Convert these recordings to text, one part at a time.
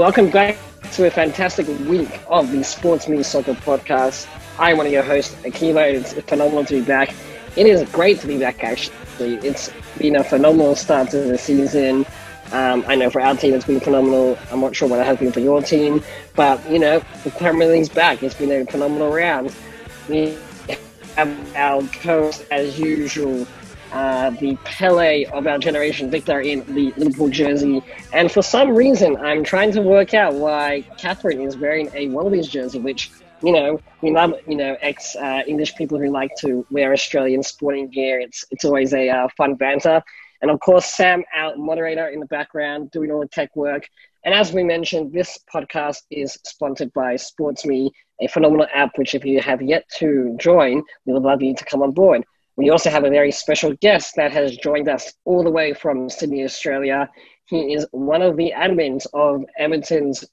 welcome back to a fantastic week of the Sports Me Soccer podcast. I'm one of your hosts, Akiva. It's phenomenal to be back. It is great to be back, actually. It's been a phenomenal start to the season. Um, I know for our team it's been phenomenal. I'm not sure what it has been for your team, but you know the Premier League's back. It's been a phenomenal round. We have our host as usual, uh, the Pele of our generation, Victor in the Liverpool jersey. And for some reason, I'm trying to work out why Catherine is wearing a Wallabies jersey, which you know, we love, you know, ex uh, English people who like to wear Australian sporting gear. It's, it's always a uh, fun banter. And of course, Sam, our moderator in the background, doing all the tech work. And as we mentioned, this podcast is sponsored by SportsMe, a phenomenal app which, if you have yet to join, we would love you to come on board. We also have a very special guest that has joined us all the way from Sydney, Australia. He is one of the admins of Everton's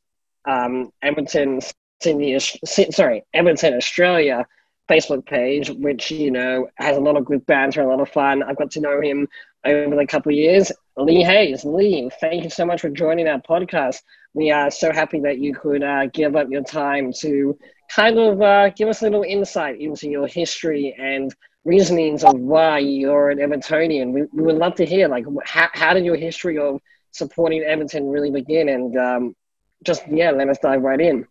um, Everton's Sydney, sorry, Edmonton, Australia Facebook page, which you know has a lot of good banter, a lot of fun. I've got to know him over the couple of years. Lee Hayes, Lee, thank you so much for joining our podcast. We are so happy that you could uh, give up your time to kind of uh, give us a little insight into your history and reasonings of why you're an Evertonian. We, we would love to hear, like, how, how did your history of supporting Everton really begin? And um, just, yeah, let us dive right in.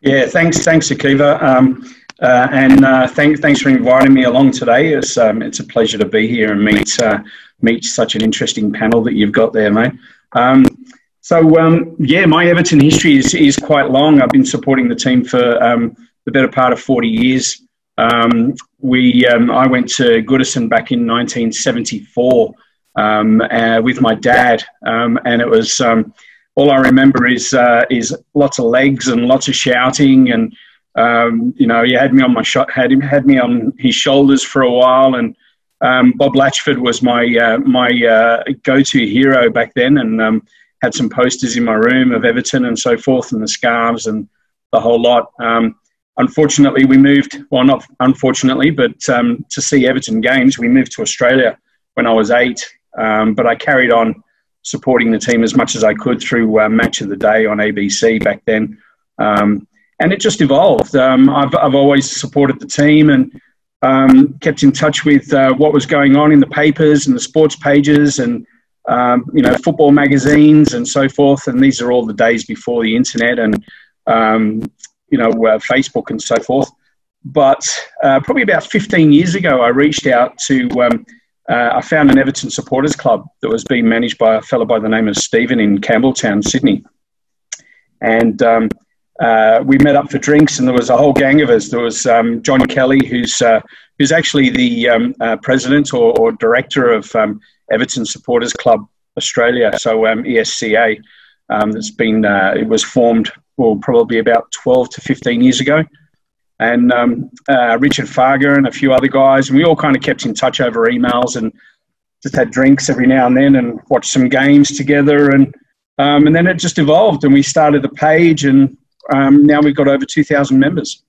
Yeah, thanks, thanks, Akiva. Um, uh, and uh, thank, thanks for inviting me along today. It's, um, it's a pleasure to be here and meet, uh, meet such an interesting panel that you've got there, mate. Um, so, um, yeah, my Everton history is, is quite long. I've been supporting the team for um, the better part of 40 years. Um, we, um, I went to Goodison back in 1974 uh, with my dad, and it was all I remember is uh, is lots of legs and lots of shouting and um, you know, he had me on my shot, had him had me on his shoulders for a while, and um, Bob Latchford was my uh, my uh, go-to hero back then, and um, had some posters in my room of Everton and so forth, and the scarves and the whole lot. Um, unfortunately, we moved. Well, not unfortunately, but um, to see Everton games, we moved to Australia when I was eight. Um, but I carried on supporting the team as much as I could through uh, Match of the Day on ABC back then. Um, and it just evolved. Um, I've, I've always supported the team and um, kept in touch with uh, what was going on in the papers and the sports pages and um, you know football magazines and so forth. And these are all the days before the internet and um, you know uh, Facebook and so forth. But uh, probably about 15 years ago, I reached out to. Um, uh, I found an Everton supporters club that was being managed by a fellow by the name of Stephen in Campbelltown, Sydney. And um, uh, we met up for drinks, and there was a whole gang of us. There was um, John Kelly, who's uh, who's actually the um, uh, president or, or, director of Everton Supporters Club Australia, so um, ESCA. Um, that's been uh, it was formed well probably about twelve to fifteen years ago, and um, uh, Richard Farger and a few other guys, and we all kind of kept in touch over emails and just had drinks every now and then and watched some games together and. and then it just evolved, and we started a page, and um, now we've got over 2,000 members.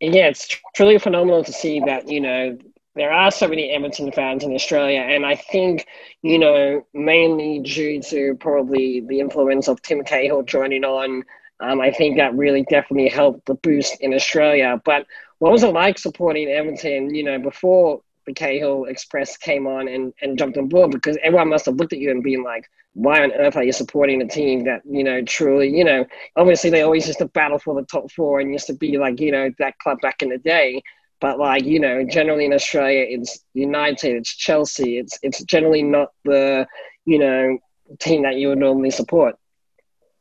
Yeah, it's truly phenomenal to see that, you know, there are so many Everton fans in Australia. And I think, you know, mainly due to probably the influence of Tim Cahill joining on, um, I think that really definitely helped the boost in Australia. But what was it like supporting Everton, you know, before the Cahill Express came on and, and jumped on board? Because everyone must have looked at you and been like, why on earth are you supporting a team that you know truly you know obviously they always used to battle for the top four and used to be like you know that club back in the day. But like you know generally in australia it's united it's chelsea it's it's generally not the you know team that you would normally support.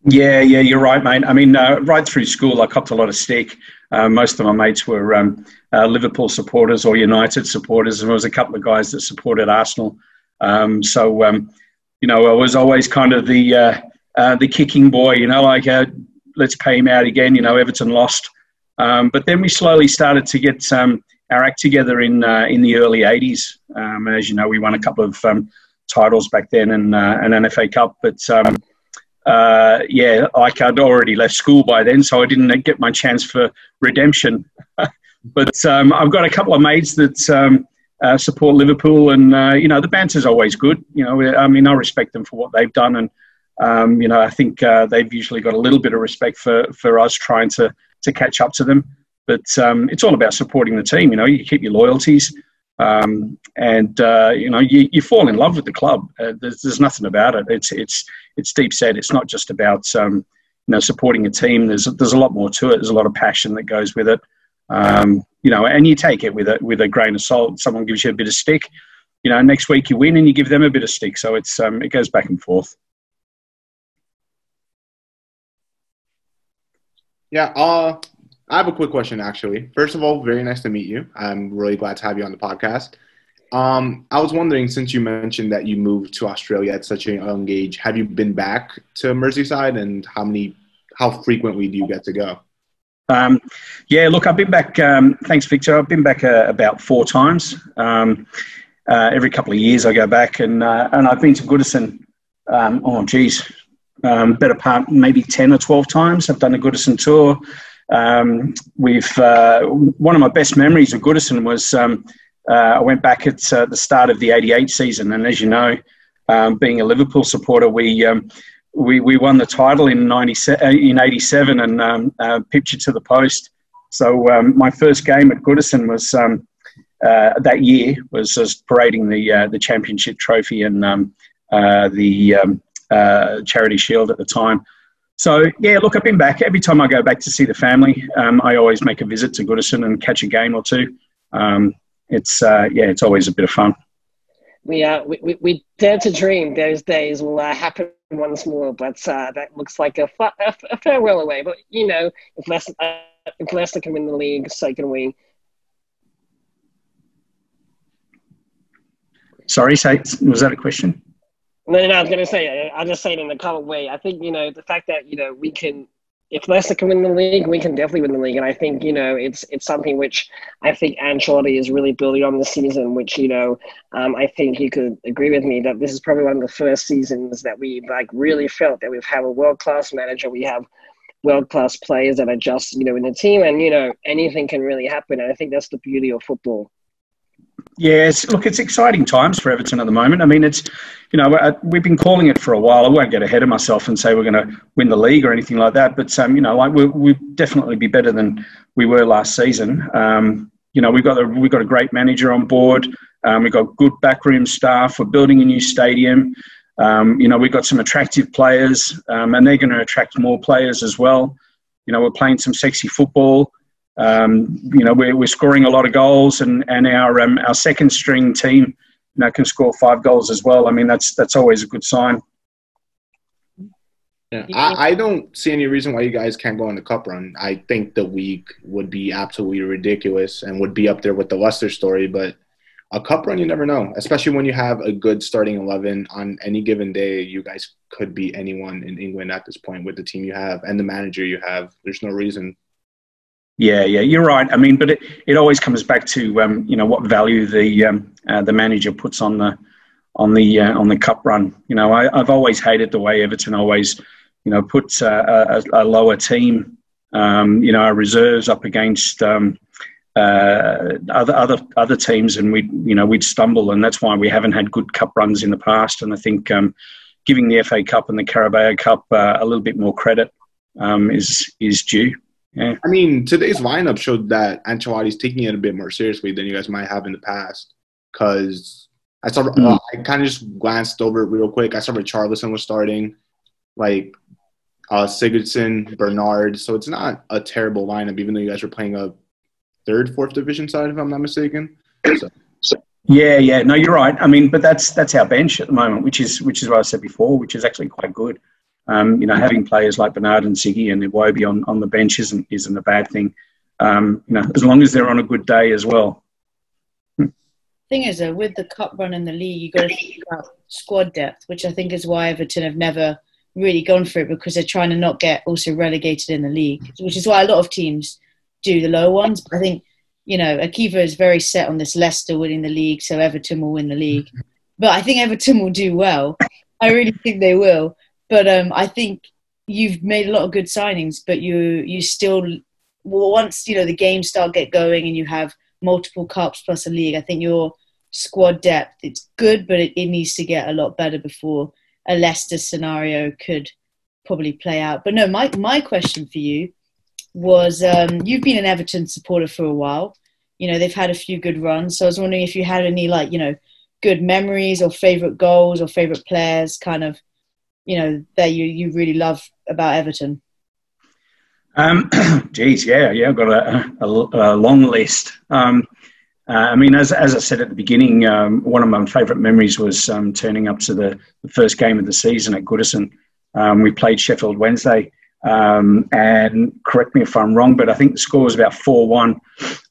Yeah yeah you're right mate. I mean uh, right through school i copped a lot of stick. Uh, most of my mates were um, uh, liverpool supporters or united supporters and there was a couple of guys that supported arsenal. Um, so um, you know, I was always kind of the uh, uh, the kicking boy. You know, like uh, let's pay him out again. You know, Everton lost, um, but then we slowly started to get um, our act together in uh, in the early '80s. Um, as you know, we won a couple of um, titles back then and uh, an FA Cup, but. Um, uh, yeah, like I'd already left school by then, so I didn't get my chance for redemption. but um, I've got a couple of mates that uh, support Liverpool, and uh, you know the banter's always good. You know, I mean, I respect them for what they've done, and um, you know, I think uh, they've usually got a little bit of respect for for us trying to to catch up to them. But um, it's all about supporting the team. You know, you keep your loyalties, um, and uh, you know, you, you fall in love with the club. Uh, there's, there's nothing about it. It's it's it's deep set. It's not just about um, you know supporting a team. There's there's a lot more to it. There's a lot of passion that goes with it. Um, you know, and you take it with a with a grain of salt. Someone gives you a bit of stick, you know, next week you win and you give them a bit of stick. So it's um, it goes back and forth. Yeah, uh, I have a quick question actually. First of all, very nice to meet you. I'm really glad to have you on the podcast. Um, I was wondering, since you mentioned that you moved to Australia at such a young age, have you been back to Merseyside, and how many, how frequently do you get to go? Um, yeah, look, I've been back. Um, thanks, Victor. I've been back uh, about four times. Um, uh, every couple of years, I go back, and uh, and I've been to Goodison. Um, oh, geez, um, better part maybe ten or twelve times. I've done a Goodison tour. Um, we've uh, one of my best memories of Goodison was uh, I went back at uh, the start of the '88 season, and as you know, being a Liverpool supporter, we we, we won the title in 97, uh, in 87 and um, uh, to the post. So um, my first game at Goodison was um, uh, that year was, was parading the uh, the championship trophy and um, uh, the um, uh, charity shield at the time. So yeah, look, I've been back. Every time I go back to see the family, um, I always make a visit to Goodison and catch a game or two. it's yeah, it's always a bit of fun we uh we, we, dare to dream those days will uh, happen once more but uh, that looks like a, fa- a, a farewell away but you know if Leicester, uh, if Leicester can win the league so can we sorry say, was that a question no, no, I was going to say, I'll just say it in a common way. I think, you know, the fact that, you know, we can if Leicester can win the league, we can definitely win the league. And I think, you know, it's it's something which I think Ancelotti is really building on this season, which, you know, um, I think you could agree with me that this is probably one of the first seasons that we like really felt that we've had a world class manager. We have world class players that are just, you know, in the team and, you know, anything can really happen. And I think that's the beauty of football. Yes, look, it's exciting times for Everton at the moment. I mean, it's, you know, uh, we've been calling it for a while. I won't get ahead of myself and say we're going to win the league or anything like that. But, um, you know, like we'll, we'll definitely be better than we were last season. Um, you know, we've got a, we've got a great manager on board. Um, we've got good backroom staff. We're building a new stadium. Um, you know, we've got some attractive players, um, and they're going to attract more players as well. You know, we're playing some sexy football. Um, you know, we're, we're scoring a lot of goals, and and our um, our second string team, you know, can score five goals as well. I mean, that's that's always a good sign. Yeah, I, I don't see any reason why you guys can't go on the cup run. I think the week would be absolutely ridiculous and would be up there with the Leicester story. But a cup run, you never know, especially when you have a good starting 11 on any given day. You guys could be anyone in England at this point with the team you have and the manager you have. There's no reason yeah, yeah, you're right. I mean, but it, it always comes back to um, you know what value the um, uh, the manager puts on the on the uh, on the cup run. You know, I, have always hated the way Everton always you know puts a, a, a lower team, um, you know, our reserves up against um, uh, other other other teams, and we you know we'd stumble, and that's why we haven't had good cup runs in the past. And I think um, giving the FA Cup and the Carabao Cup uh, a little bit more credit um, is is due. Yeah. I mean, today's lineup showed that Ancelotti's taking it a bit more seriously than you guys might have in the past. Because I saw, mm. uh, I kind of just glanced over it real quick. I saw Richarlison was starting, like uh, Sigurdsson, Bernard. So it's not a terrible lineup, even though you guys are playing a third, fourth division side, if I'm not mistaken. So, so. Yeah, yeah, no, you're right. I mean, but that's that's our bench at the moment, which is which is what I said before, which is actually quite good. Um, you know, having players like Bernard and Siggy and Iwobi on, on the bench isn't, isn't a bad thing. Um, you know, as long as they're on a good day as well. The thing is, uh, with the cup run in the league, you've got to think about squad depth, which I think is why Everton have never really gone for it because they're trying to not get also relegated in the league, which is why a lot of teams do the lower ones. But I think, you know, Akiva is very set on this Leicester winning the league, so Everton will win the league. But I think Everton will do well. I really think they will. But um, I think you've made a lot of good signings, but you you still once you know the games start get going and you have multiple cups plus a league, I think you're squad depth. It's good, but it, it needs to get a lot better before a Leicester scenario could probably play out. But no, my my question for you was: um, you've been an Everton supporter for a while. You know they've had a few good runs, so I was wondering if you had any like you know good memories or favorite goals or favorite players, kind of you know that you you really love about Everton. Um, geez, yeah, yeah, I've got a, a, a long list. Um, uh, I mean, as, as I said at the beginning, um, one of my favourite memories was um, turning up to the, the, first game of the season at Goodison. Um, we played Sheffield Wednesday, um, and correct me if I'm wrong, but I think the score was about 4 1.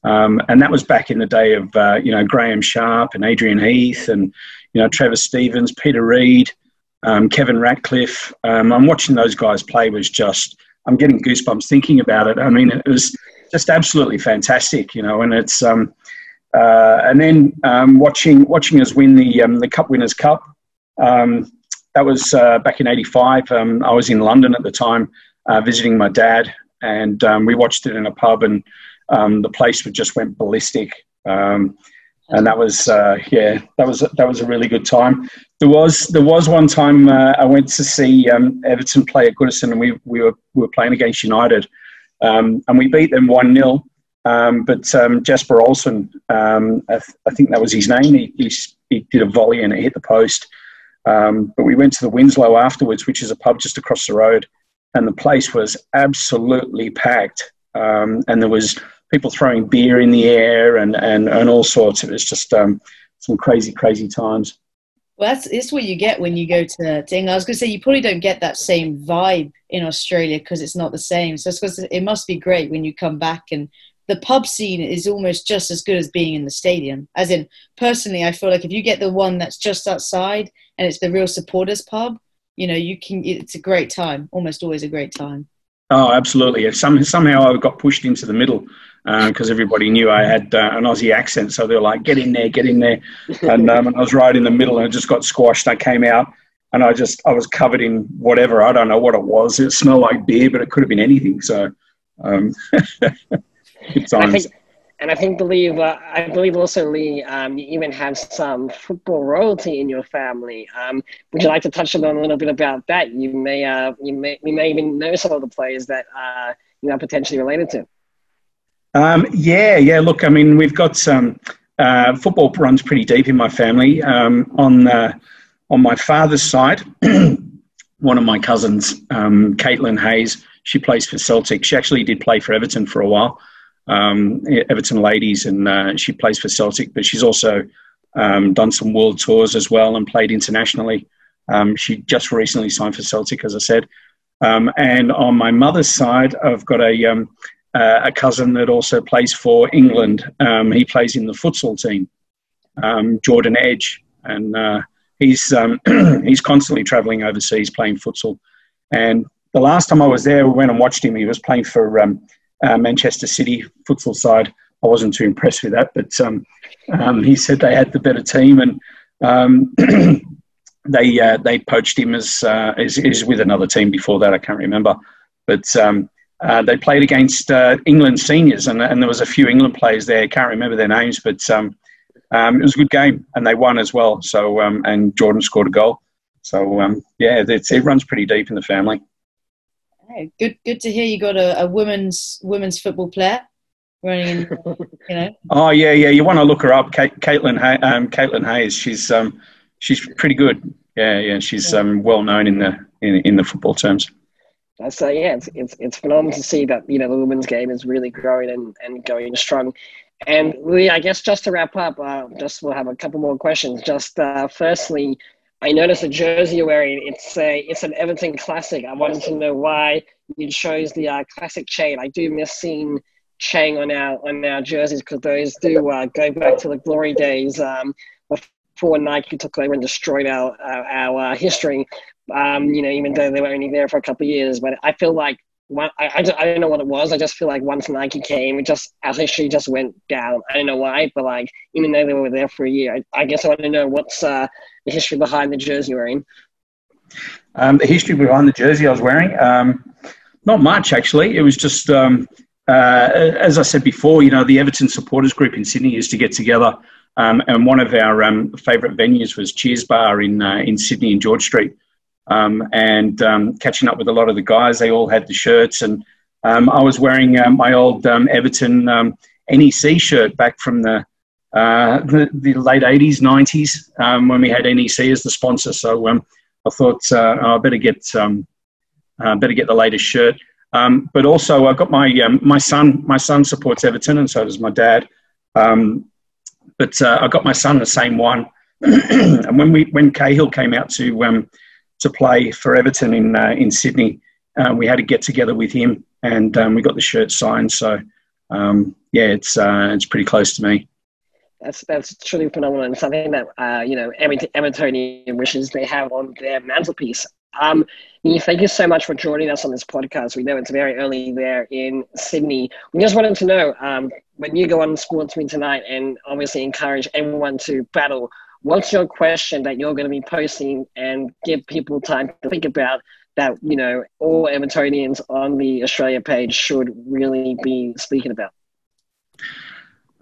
Um, and that was back in the day of, uh, you know, Graeme Sharp and Adrian Heath and, you know, Trevor Stephens, Peter Reid, um, Kevin Ratcliffe. I'm watching those guys play was just, I'm getting goosebumps thinking about it. I mean, it was just absolutely fantastic, you know, and it's, um, uh, and then um, watching watching us win the um, the Cup Winners' Cup. Um, that was uh, back in '85. Um, I was in London at the time, uh, visiting my dad, and um, we watched it in a pub, and um, the place just went ballistic. and that was uh, yeah, that was that was a really good time. There was there was one time uh, I went to see Everton play at Goodison, and we we were we were playing against United, and we beat them one 0 um, but um, Jesper Olsen, um, I, th- I, think that was his name. He, he, he, did a volley and it hit the post. Um, but we went to the Winslow afterwards, which is a pub just across the road, and the place was absolutely packed. Um, and there was people throwing beer in the air and, and, and all sorts. It was just um, some crazy, crazy times. Well, that's, that's what you get when you go to, to England. I was going to say, you probably don't get that same vibe in Australia because it's not the same. So it must be great when you come back and the pub scene is almost just as good as being in the stadium. As in, personally, I feel like if you get the one that's just outside and it's the real supporters pub, you know, you can. It's a great time. Almost always a great time. Oh, absolutely. Some, somehow I got pushed into the middle because uh, everybody knew I had uh, an Aussie accent. So they were like, get in there, get in there. And, um, and I was right in the middle and I just got squashed. I came out and I just, I was covered in whatever. I don't know what it was. It smelled like beer, but it could have been anything. So, um, I think, and I think believe uh, I believe also Lee, um, you even have some football royalty in your family. Um, would you like to touch on a little bit about that? You may uh, you may you may even know some of the players that uh, you are potentially related to. Um, yeah, yeah. Look, I mean, we've got some uh, football runs pretty deep in my family. Um, on uh, on my father's side, one of my cousins, um, Caitlin Hayes, she plays for Celtic. She actually did play for Everton for a while um, Everton ladies, and uh, she plays for Celtic. But she's also um, done some world tours as well and played internationally. Um, she just recently signed for Celtic, as I said. And on my mother's side, I've got a uh, a cousin that also plays for England. Um, he plays in the futsal team, Jordan Edge, and uh, he's he's constantly travelling overseas playing futsal. And the last time I was there, we went and watched him. He was playing for um, uh, Manchester City futsal side. I wasn't too impressed with that, but um, um, he said they had the better team and um, they uh, they poached him as, uh, as, as with another team before that. I can't remember, but um, uh, they played against uh, England seniors and, and there was a few England players there. I can't remember their names, but um, um, it was a good game and they won as well. So um, and Jordan scored a goal. So yeah, it runs pretty deep in the family. Hey, good, good to hear you got a, a women's women's football player running. In, you know. Oh yeah, yeah. You want to look her up, Kate, Caitlin, Hay, um, Caitlin Hayes. She's um, she's pretty good. Yeah, yeah. She's um, well known in the in, in the football terms. So yeah, it's, it's it's phenomenal to see that you know the women's game is really growing and, and going strong. And Lee, I guess just to wrap up, uh, just we'll have a couple more questions. Just uh, firstly, I noticed the jersey you're wearing. It's a it's an Everton classic. I wanted to know why you chose the uh, classic Chang. I do miss seeing Chang on our on our jerseys because those do uh, go back to the glory days um, before Nike took over and destroyed our our, our uh, history. Um, you know, even though they were only there for a couple of years, but I feel like one, I, I, I, don't know what it was. I just feel like once Nike came, it just history just went down. I don't know why, but like even though they were there for a year, I, I guess I want to know what's uh, the history behind the jersey you're wearing. Um, the history behind the jersey I was wearing, um, not much actually. It was just um, uh, as I said before. You know, the Everton supporters group in Sydney used to get together Um, and one of our um, favourite venues was Cheers Bar in uh, in Sydney in George Street. Um, and um, catching up with a lot of the guys, they all had the shirts, and um, I was wearing uh, my old um, Everton NEC shirt back from the uh, the, the, late 80s, 90s, when we had NEC as the sponsor. So I thought uh, oh, I better get uh, better get the latest shirt. Um, but also, I got my um, my son. My son supports Everton, and so does my dad. Um, but uh, I got my son the same one. and when we when Cahill came out to um, to play for Everton in uh, in Sydney, uh, we had to get together with him, and um, we got the shirt signed. So um, yeah, it's uh, it's pretty close to me. That's that's truly phenomenal and something that uh, you know Evertonian wishes they have on their mantelpiece. Um, thank you so much for joining us on this podcast. We know it's very early there in Sydney. We just wanted to know um, when you go on Sportsman tonight and obviously encourage everyone to battle, what's your question that you're going to be posting and give people time to think about that, you know, all Evertonians on the Australia page should really be speaking about?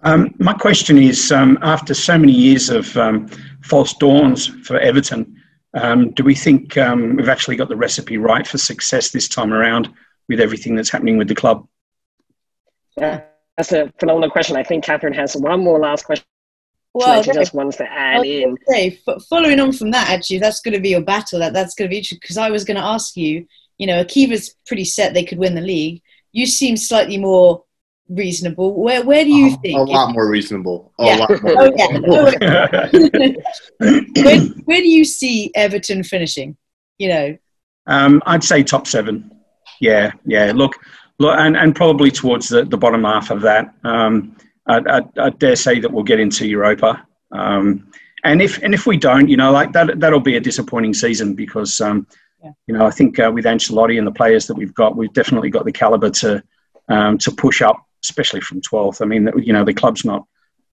Um, my question is um, after so many years of um, false dawns for Everton, um, do we think um, we've actually got the recipe right for success this time around with everything that's happening with the club? Yeah, that's a phenomenal question. I think Catherine has one more last question. Well, she just wants to add in. Say, following on from that, actually, that's going to be your battle. That that's going to be interesting because I was going to ask you. You know, Akiva's pretty set; they could win the league. You seem slightly more reasonable. Where where do you think? A lot more reasonable. A yeah. lot more. oh, yeah. where, where do you see Everton finishing? You know. Um, I'd say top seven. Yeah, yeah. Look, look, and, and probably towards the, the bottom half of that. Um, I, I, I, dare say that we'll get into Europa. Um, and if and if we don't, you know, like that, that'll be a disappointing season because, um, yeah. you know, I think uh, with Ancelotti and the players that we've got, we've definitely got the caliber to um, to push up especially from 12th. I mean, you know, the club's not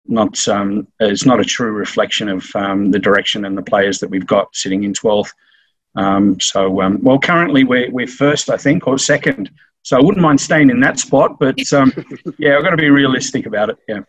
not um, it's not a true reflection of um, the direction and the players that we've got sitting in 12th. Um, so, um, well, currently we're, we're first, I think, or second. So I wouldn't mind staying in that spot, but um, yeah, I've got to be realistic about it. Yeah.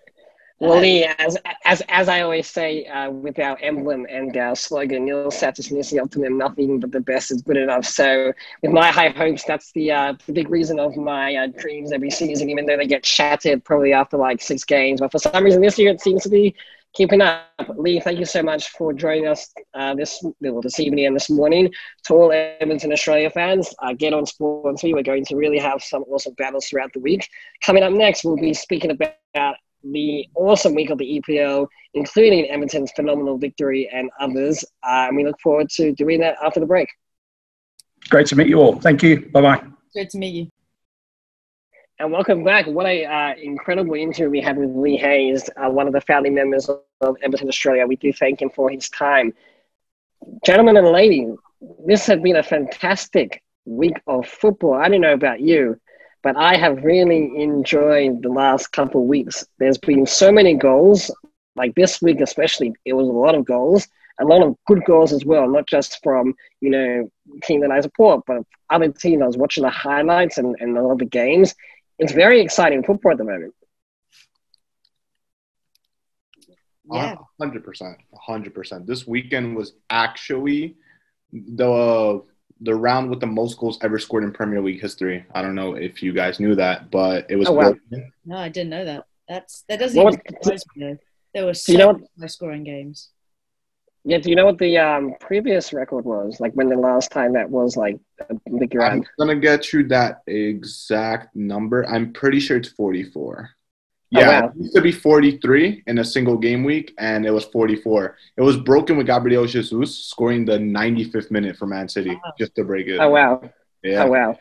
Well, Lee, as as as I always say uh, with our emblem and our slogan, "Nil satis nisi optimum," nothing but the best is good enough. So, with my high hopes, that's the uh, the big reason of my uh, dreams every season, even though they get shattered probably after like six games. But for some reason, this year it seems to be keeping up. Lee, thank you so much for joining us uh, this well, this evening and this morning. To all Everton Australia fans, uh, get on Sports We're going to really have some awesome battles throughout the week. Coming up next, we'll be speaking about the awesome week of the EPL, including Everton's phenomenal victory and others. Uh, and we look forward to doing that after the break. Great to meet you all. Thank you. Bye bye. Great to meet you. And welcome back. What a uh, incredible interview we had with Lee Hayes, uh, one of the founding members of Everton Australia. We do thank him for his time. Gentlemen and ladies, this has been a fantastic week of football. I don't know about you, but I have really enjoyed the last couple of weeks. There's been so many goals, like this week especially, it was a lot of goals, a lot of good goals as well, not just from, you know, team that I support, but other teams. I was watching the highlights and, and a lot of the games. It's very exciting football at the moment. Yeah. 100%. 100%. This weekend was actually the the round with the most goals ever scored in Premier League history. I don't know if you guys knew that, but it was. Oh, wow. No, I didn't know that. That's that doesn't even surprise me. There were so you know high scoring games. Yeah, do you know what the um, previous record was? Like when the last time that was like big round? I'm gonna get you that exact number. I'm pretty sure it's 44. Oh, yeah, oh, wow. it used to be 43 in a single game week, and it was 44. It was broken with Gabriel Jesus scoring the 95th minute for Man City, wow. just to break it. Oh wow! Yeah. Oh wow!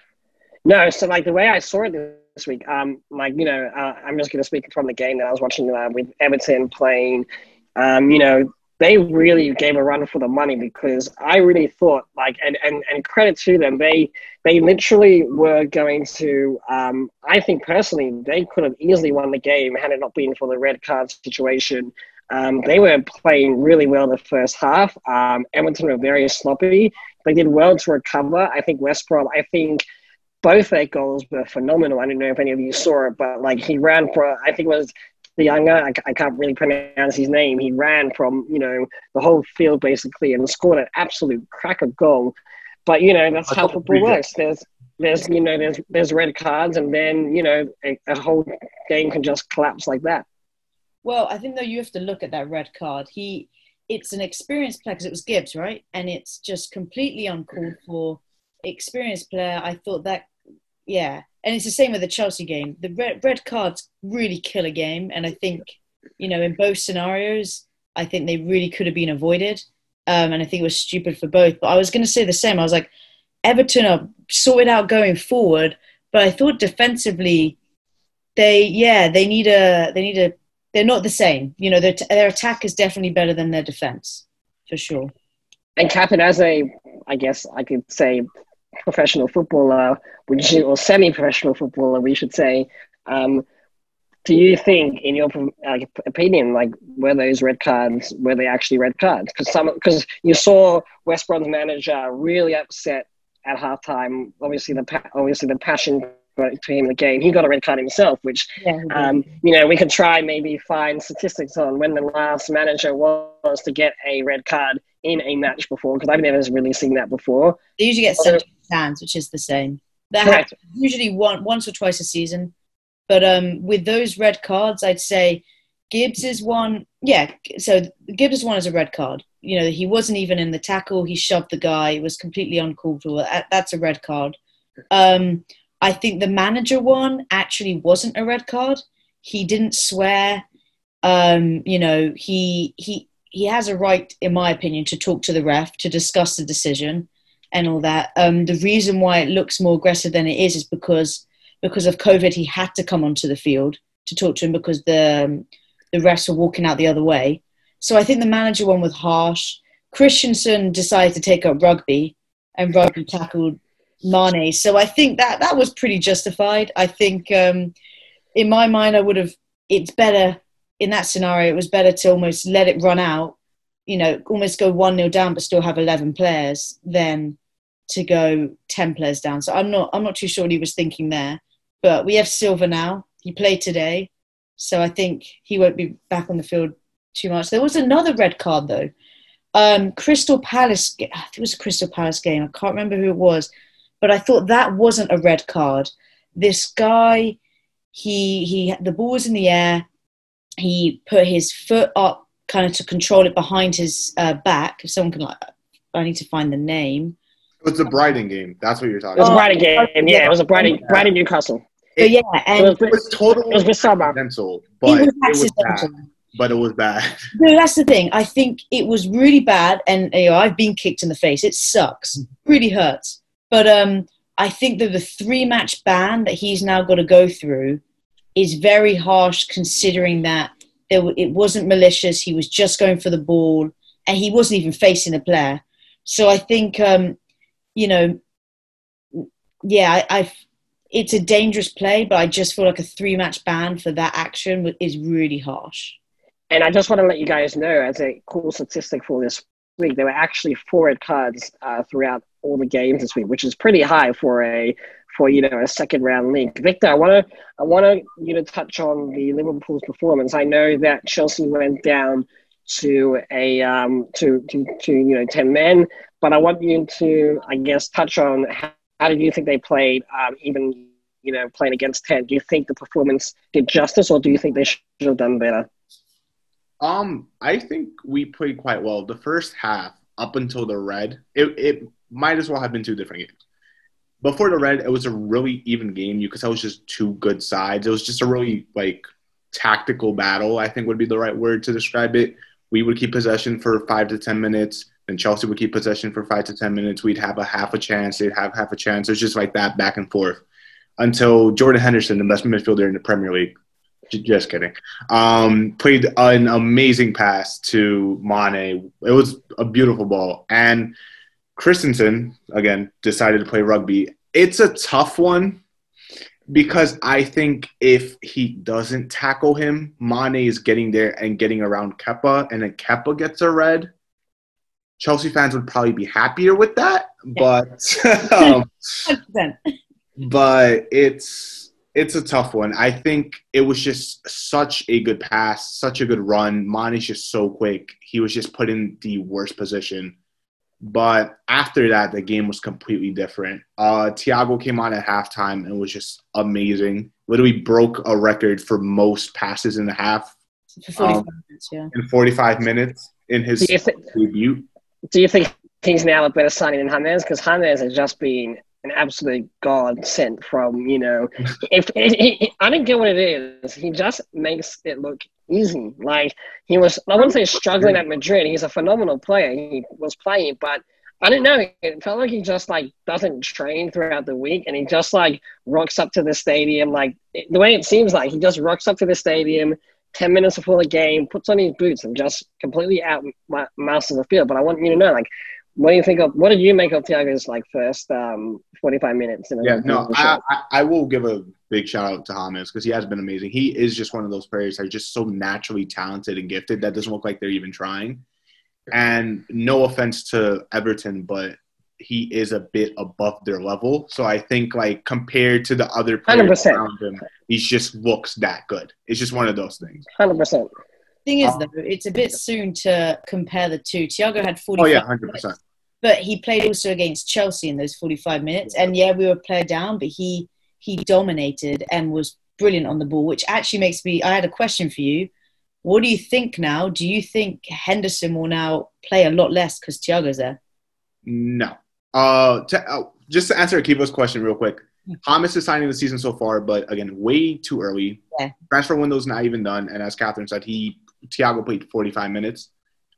No, so like the way I saw it this week, um, like you know, uh, I'm just gonna speak from the game that I was watching uh, with Everton playing. Um, you know, they really gave a run for the money because I really thought like and, and, and credit to them they they literally were going to um, I think personally they could have easily won the game had it not been for the red card situation. Um, they were playing really well the first half. Um, Everton were very sloppy. They did well to recover. I think West Brom. I think both their goals were phenomenal. I don't know if any of you saw it, but like he ran for I think it was the younger, I, I, can't really pronounce his name. He ran from you know the whole field basically and scored an absolute cracker goal. But you know that's how football works. There's there's you know there's there's red cards, and then you know a, a whole game can just collapse like that. Well, I think though you have to look at that red card. He, it's an experienced player because it was Gibbs, right? And it's just completely uncalled for. Experienced player. I thought that, yeah, and it's the same with the Chelsea game. The red, red cards really kill a game, and I think, you know, in both scenarios, I think they really could have been avoided. Um, and I think it was stupid for both. But I was going to say the same. I was like, Everton are sorted out going forward, but I thought defensively, they yeah they need a they need a they're not the same. You know, their, their attack is definitely better than their defense, for sure. And Captain, as a, I guess I could say, professional footballer, which or semi-professional footballer, we should say. Um, do you think, in your like, opinion, like were those red cards were they actually red cards? Because some because you saw West Brom's manager really upset at halftime. Obviously, the obviously the passion to him in the game. He got a red card himself, which yeah, um, you know we could try maybe find statistics on when the last manager was to get a red card in a match before because I've never really seen that before. They usually get sent stands, which is the same. That usually one once or twice a season. But um, with those red cards, I'd say Gibbs is one. Yeah, so Gibbs is one as a red card. You know, he wasn't even in the tackle. He shoved the guy. It was completely uncalled for. That's a red card. Um, I think the manager one actually wasn't a red card. He didn't swear. Um, you know, he he he has a right, in my opinion, to talk to the ref to discuss the decision and all that. Um, the reason why it looks more aggressive than it is is because because of COVID, he had to come onto the field to talk to him because the um, the refs were walking out the other way. So I think the manager one was harsh. Christensen decided to take up rugby, and rugby tackled Mane. So I think that that was pretty justified. I think um, in my mind, I would have. It's better in that scenario. It was better to almost let it run out. You know, almost go one 0 down, but still have eleven players, than to go ten players down. So I'm not. I'm not too sure what he was thinking there. But we have Silva now. He played today, so I think he won't be back on the field too much. There was another red card though. Um, Crystal Palace. I think It was a Crystal Palace game. I can't remember who it was but I thought that wasn't a red card. This guy, he he, the ball was in the air. He put his foot up, kind of to control it behind his uh, back. If someone can like, I need to find the name. It was the Brighton game. That's what you're talking. It was a Brighton game. Yeah, it was a Brighton Brighton Newcastle. But yeah, and it was, it was totally it was with summer. but it was bad. But it was bad. No, that's the thing. I think it was really bad, and you know, I've been kicked in the face. It sucks. It really hurts. But um, I think that the three match ban that he's now got to go through is very harsh considering that there, it wasn't malicious. He was just going for the ball and he wasn't even facing the player. So I think, um, you know, yeah, I, I've, it's a dangerous play, but I just feel like a three match ban for that action is really harsh. And I just want to let you guys know, as a cool statistic for this week, there were actually four red cards uh, throughout all the games this week, which is pretty high for a for you know a second round league. Victor, I want to I want to you to touch on the Liverpool's performance. I know that Chelsea went down to a um, to, to to you know ten men, but I want you to I guess touch on how, how did you think they played, um, even you know playing against ten. Do you think the performance did justice, or do you think they should have done better? Um, I think we played quite well. The first half, up until the red, it, it might as well have been two different games. Before the red, it was a really even game. You could tell it was just two good sides. It was just a really like tactical battle. I think would be the right word to describe it. We would keep possession for five to ten minutes, and Chelsea would keep possession for five to ten minutes. We'd have a half a chance. They'd have half a chance. It was just like that back and forth until Jordan Henderson, the best midfielder in the Premier League, just kidding. Um, played an amazing pass to Mane. It was a beautiful ball, and Christensen, again, decided to play rugby. It's a tough one because I think if he doesn't tackle him, Mane is getting there and getting around Kepa, and then Kepa gets a red. Chelsea fans would probably be happier with that, but um, but it's It's a tough one. I think it was just such a good pass, such a good run. Mane's just so quick. He was just put in the worst position. But after that, the game was completely different. Uh, Thiago came on at halftime and was just amazing. Literally broke a record for most passes in the half For 45 Um, minutes, yeah. in 45 minutes in his Do you, thi- debut. Do you think he's now a better signing than James? Because James has just been an absolute god sent from, you know, if I don't get what it is. He just makes it look easy. Like he was, I wouldn't say struggling at Madrid. He's a phenomenal player. He was playing, but I don't know. It felt like he just like doesn't train throughout the week, and he just like rocks up to the stadium. Like the way it seems like he just rocks up to the stadium. 10 minutes before the game, puts on his boots and just completely out masters the field. But I want you to know, like, what do you think of what did you make of Thiago's like first um, 45 minutes? In a Yeah, no, I. I, I will give a big shout out to James because he has been amazing. He is just one of those players that are just so naturally talented and gifted that doesn't look like they're even trying. And no offense to Everton, but he is a bit above their level. So I think like compared to the other players 100%. around him, he just looks that good. It's just one of those things. 100%. Thing is, Um, though, it's a bit soon to compare the two. Thiago had forty. Oh yeah, hundred percent. but he played also against Chelsea in those 45 minutes. And yeah, we were player down, but he he dominated and was brilliant on the ball, which actually makes me. I had a question for you. What do you think now? Do you think Henderson will now play a lot less because Thiago's there? No. Uh, to, uh, just to answer Akiva's question real quick. Hmm. James is signing the season so far, but again, way too early. Yeah. Transfer window's not even done, and as Catherine said, he Thiago played 45 minutes.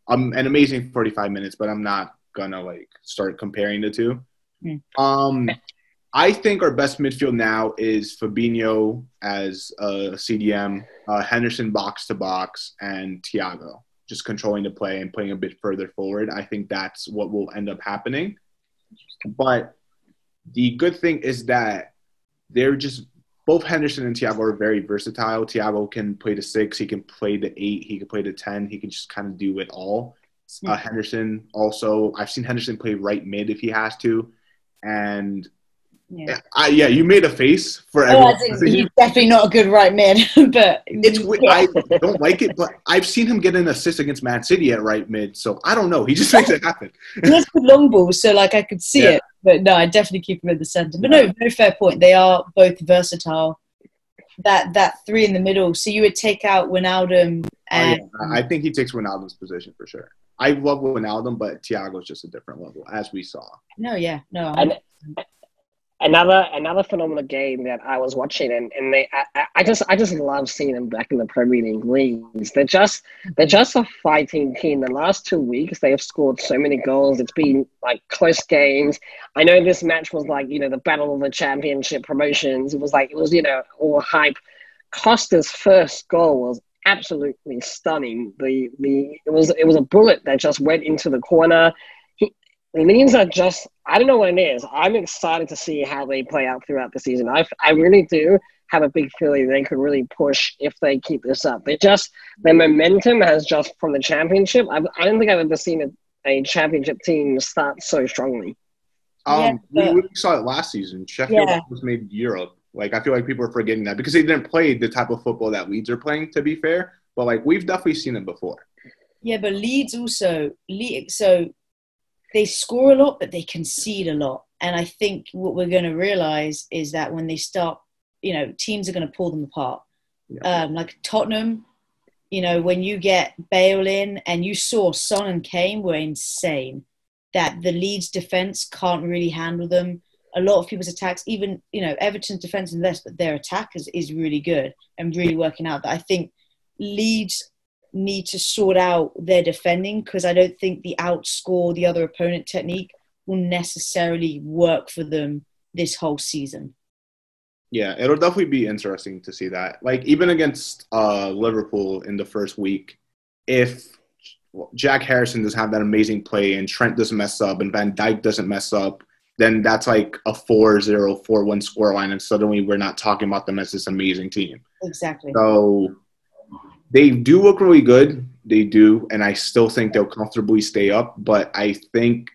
Um, an amazing 45 minutes, but I'm not gonna like start comparing the two. Hmm. Um, I think our best midfield now is Fabinho as a CDM, uh, Henderson box to box, and Thiago just controlling the play and playing a bit further forward. I think that's what will end up happening. But the good thing is that they're just both Henderson and Thiago are very versatile. Thiago can play the six, he can play the eight, he can play the ten, he can just kind of do it all. Uh, Henderson also, I've seen Henderson play right mid if he has to, and Yeah. I, yeah, you made a face for Oh, everyone. as in, he's definitely not a good right mid, but It's we- I don't like it, but I've seen him get an assist against Man City at right mid, so I don't know. He just makes it happen. he has good long balls, so like I could see Yeah. it. But no, I definitely keep him in the centre. But no, no fair point. They are both versatile. That that three in the middle. So you would take out Wijnaldum Oh, yeah. I think he takes Ronaldo's position for sure. I love Wijnaldum, but Thiago's just a different level, as we saw. no, yeah, no. And another another phenomenal game that I was watching, and, and they I, I- just I just love seeing them back in the Premier League leagues. They're just they're just a fighting team. The last two weeks they have scored so many goals. It's been like close games. I know this match was like you know the battle of the championship promotions. It was like it was you know all hype. Costa's first goal was absolutely stunning. The the it was it was a bullet that just went into the corner. He, the Leans are just I don't know what it is. I'm excited to see how they play out throughout the season. I I really do have a big feeling they could really push if they keep this up. They just their momentum has just from the championship. I, I don't think I've ever seen a, a championship team start so strongly. Um, Yeah, we, we saw it last season. Sheffield Yeah. was made Europe. Like I feel like people are forgetting that because they didn't play the type of football that Leeds are playing. To be fair, but like we've definitely seen it before. Yeah, but Leeds also Le so they score a lot, but they concede a lot. And I think what we're going to realize is that when they start, you know, teams are going to pull them apart. Yeah. Um, like Tottenham, you know, when you get Bale in, and you saw Son and Kane were insane. That the Leeds defense can't really handle them. A lot of people's attacks, even you know, Everton's defense is less, but their attack is, is really good and really working out. But I think Leeds need to sort out their defending because I don't think the outscore the other opponent technique will necessarily work for them this whole season. Yeah, it'll definitely be interesting to see that. Like even against uh, Liverpool in the first week, if Jack Harrison doesn't have that amazing play and Trent doesn't mess up and Van Dijk doesn't mess up, then that's like a 4-0, 4-1 scoreline, and suddenly we're not talking about them as this amazing team. Exactly. So they do look really good. They do, and I still think they'll comfortably stay up. But I think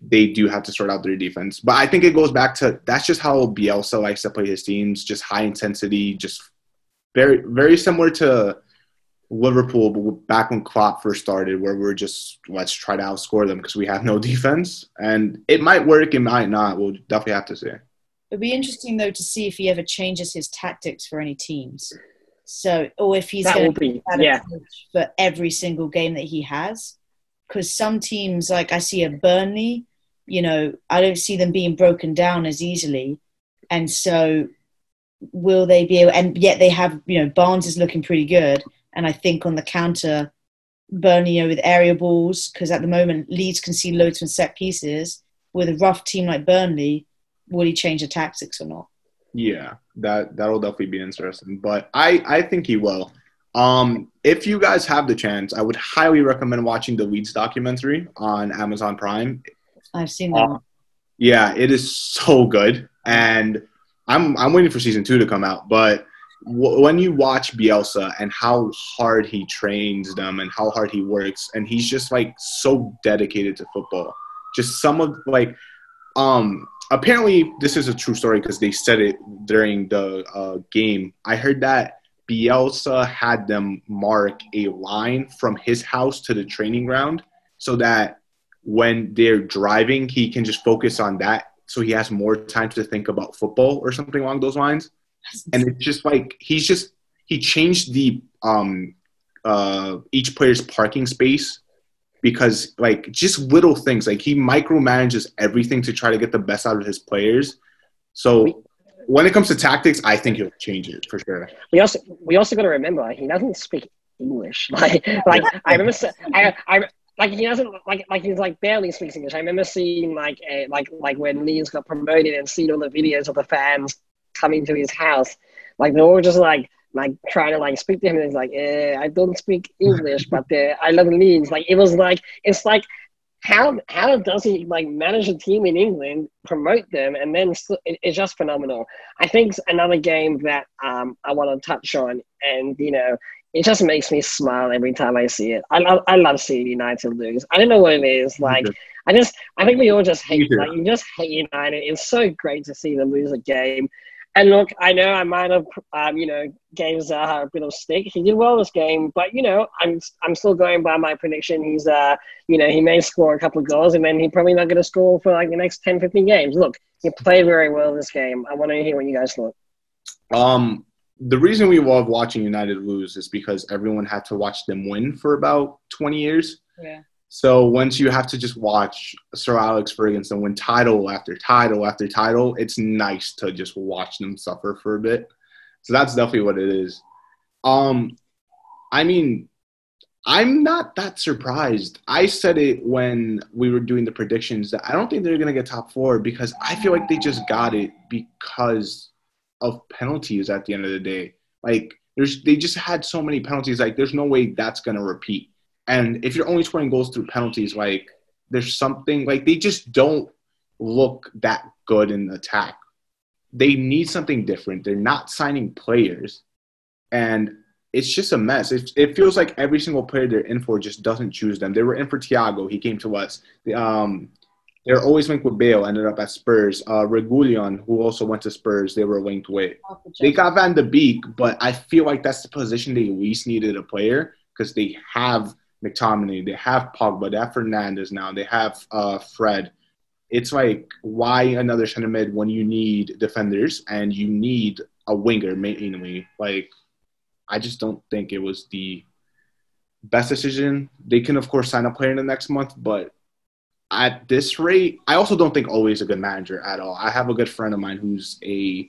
they do have to sort out their defense. But I think it goes back to that's just how Bielsa likes to play his teams, just high intensity, just very very similar to Liverpool back when Klopp first started, where we're just let's try to outscore them because we have no defense, and it might work, it might not. We'll definitely have to see. It'd be interesting though to see if he ever changes his tactics for any teams. So, or if he's going to be yeah. for every single game that he has, because some teams, like I see a Burnley, you know, I don't see them being broken down as easily, and so will they be able? And yet they have, you know, Barnes is looking pretty good, and I think on the counter, Burnley, you know, with area balls, because at the moment Leeds can see loads from set pieces. With a rough team like Burnley, will he change the tactics or not? Yeah, that that'll definitely be interesting. But I I think he will. Um, if you guys have the chance, I would highly recommend watching the Leeds documentary on Amazon Prime. I've seen that. Uh, yeah, it is so good, and I'm I'm waiting for season two to come out. But w- when you watch Bielsa and how hard he trains them and how hard he works, and he's just like so dedicated to football. Just some of like, um, apparently this is a true story because they said it during the uh, game. I heard that Bielsa had them mark a line from his house to the training ground so that when they're driving, he can just focus on that. So he has more time to think about football or something along those lines. And it's just like he's just he changed the um uh each player's parking space because like just little things like he micromanages everything to try to get the best out of his players. So when it comes to tactics, I think he'll change it for sure. We also we also got to remember he doesn't speak English. Like like I remember I I like he doesn't like like he's like barely speaks English. I remember seeing like a, like like when Leeds got promoted and seeing all the videos of the fans coming to his house, like they were just like like trying to like speak to him and he's like, eh, I don't speak English, but uh, I love Leeds. Like it was like it's like how how does he like manage a team in England, promote them, and then it, it's just phenomenal. I think another game that um, I want to touch on, and you know, it just makes me smile every time I see it. I love I love seeing United lose. I don't know what it is. Like I just I think we all just hate like you just hate United. It's so great to see them lose a game. And look, I know I might have, um, you know, gave Zaha a bit of stick. He did well this game, but you know, I'm I'm still going by my prediction. He's, uh, you know, he may score a couple of goals, and then he's probably not going to score for like the next 10, 15 games. Look, he played very well this game. I want to hear what you guys thought. Um, the reason we love watching United lose is because everyone had to watch them win for about 20 years. Yeah. So once you have to just watch Sir Alex Ferguson win title after title after title, it's nice to just watch them suffer for a bit. So that's definitely what it is. Um, I mean, I'm not that surprised. I said it when we were doing the predictions that I don't think they're going to get top four because I feel like they just got it because of penalties at the end of the day. Like, there's they just had so many penalties. Like, there's no way that's going to repeat. And if you're only scoring goals through penalties, like there's something like they just don't look that good in attack. They need something different. They're not signing players, and it's just a mess. It, it feels like every single player they're in for just doesn't choose them. They were in for Thiago. He came to us. The, um, they're always linked with Bale. Ended up at Spurs. Uh, Reguilon, who also went to Spurs, they were linked with. They got Van de Beek, but I feel like that's the position they least needed a player because they have McTominay, they have Pogba, they have Fernandes now, they have uh, Fred. It's like why another center mid when you need defenders and you need a winger mainly. Like I just don't think it was the best decision. They can of course sign a player in the next month, but at this rate, I also don't think Ole's a good manager at all. I have a good friend of mine who's a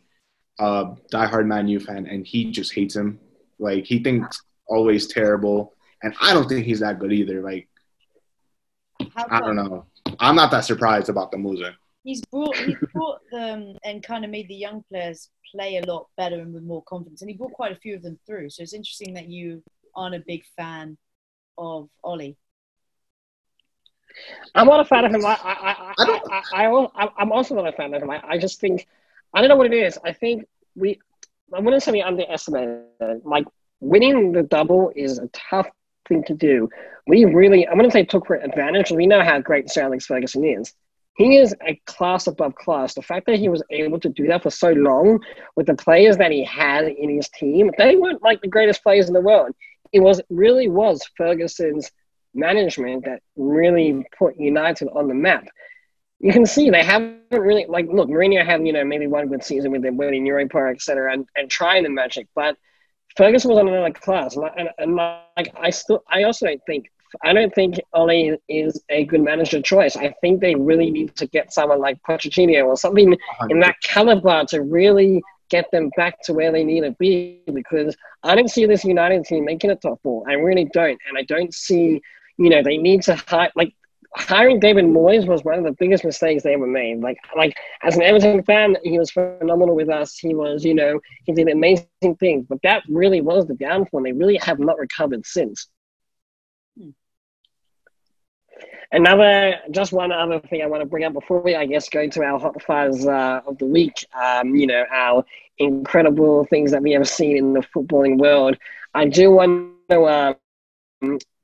uh, diehard Man U fan, and he just hates him. Like he thinks Ole's terrible and I don't think he's that good either. Like, I don't know. I'm not that surprised about the losing. He's brought he's brought them and kind of made the young players play a lot better and with more confidence, and he brought quite a few of them through. So it's interesting that you aren't a big fan of Ole. I'm not a fan of him. I, I, I, I, I, I'm also not a fan of him. I, I just think, I don't know what it is. I think we, I wouldn't say we underestimated. Like, winning the double is a tough thing to do. We really, I'm going to say, took for advantage. We know how great Sir Alex Ferguson is. he is a class above class. The fact that he was able to do that for so long with the players that he had in his team, they weren't like the greatest players in the world. It was really was Ferguson's management that really put United on the map. You can see they haven't really like look. Mourinho had you know maybe one good season with them winning Europa, etc., and, and trying the magic, but Ferguson was on another class, and, and, and like I still, I also don't think I don't think Ole is a good manager choice. I think they really need to get someone like Pochettino or something in that caliber to really get them back to where they need to be because I don't see this United team making a top four. I really don't. And I don't see, you know, they need to hire, like, hiring David Moyes was one of the biggest mistakes they ever made. Like, like as an Everton fan, he was phenomenal with us. He was, you know, he did amazing things. But that really was the downfall. And they really have not recovered since. Another, just one other thing I want to bring up before we, I guess, go to our hot fires uh, of the week. Um, you know, our incredible things that we have seen in the footballing world. I do want to um,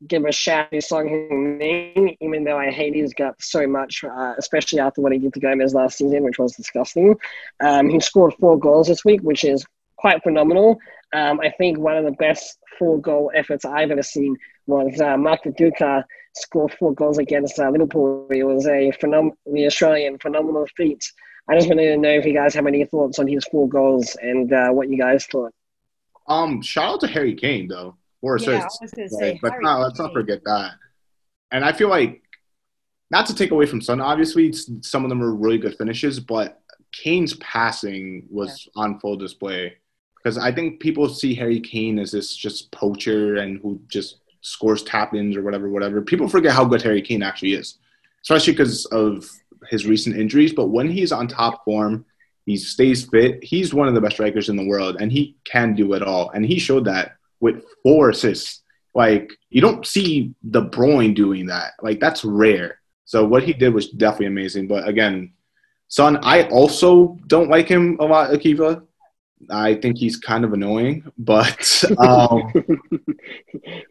give a shout to Son Heung-min, even though I hate his guts so much, uh, especially after what he did to Gomez last season, which was disgusting. Um, he scored four goals this week, which is quite phenomenal. Um, I think one of the best four goal efforts I've ever seen was uh, Mark Viduka scored four goals against uh, Liverpool. It was a phenom- the Australian phenomenal feat. I just wanted to know if you guys have any thoughts on his four goals and uh, what you guys thought. Um, shout out to Harry Kane though, for Yeah, say, but no, let's not forget that. And I feel like, not to take away from Son, obviously some of them are really good finishes, but Kane's passing was on full display because I think people see Harry Kane as this just poacher and who just scores tap ins or whatever, whatever. People forget how good Harry Kane actually is, especially because of his recent injuries. But when he's on top form, he stays fit. He's one of the best strikers in the world, and he can do it all. And he showed that with four assists. Like you don't see De Bruyne doing that. Like that's rare. So what he did was definitely amazing. But again, Son, I also don't like him a lot, Akiva. I think he's kind of annoying, but um,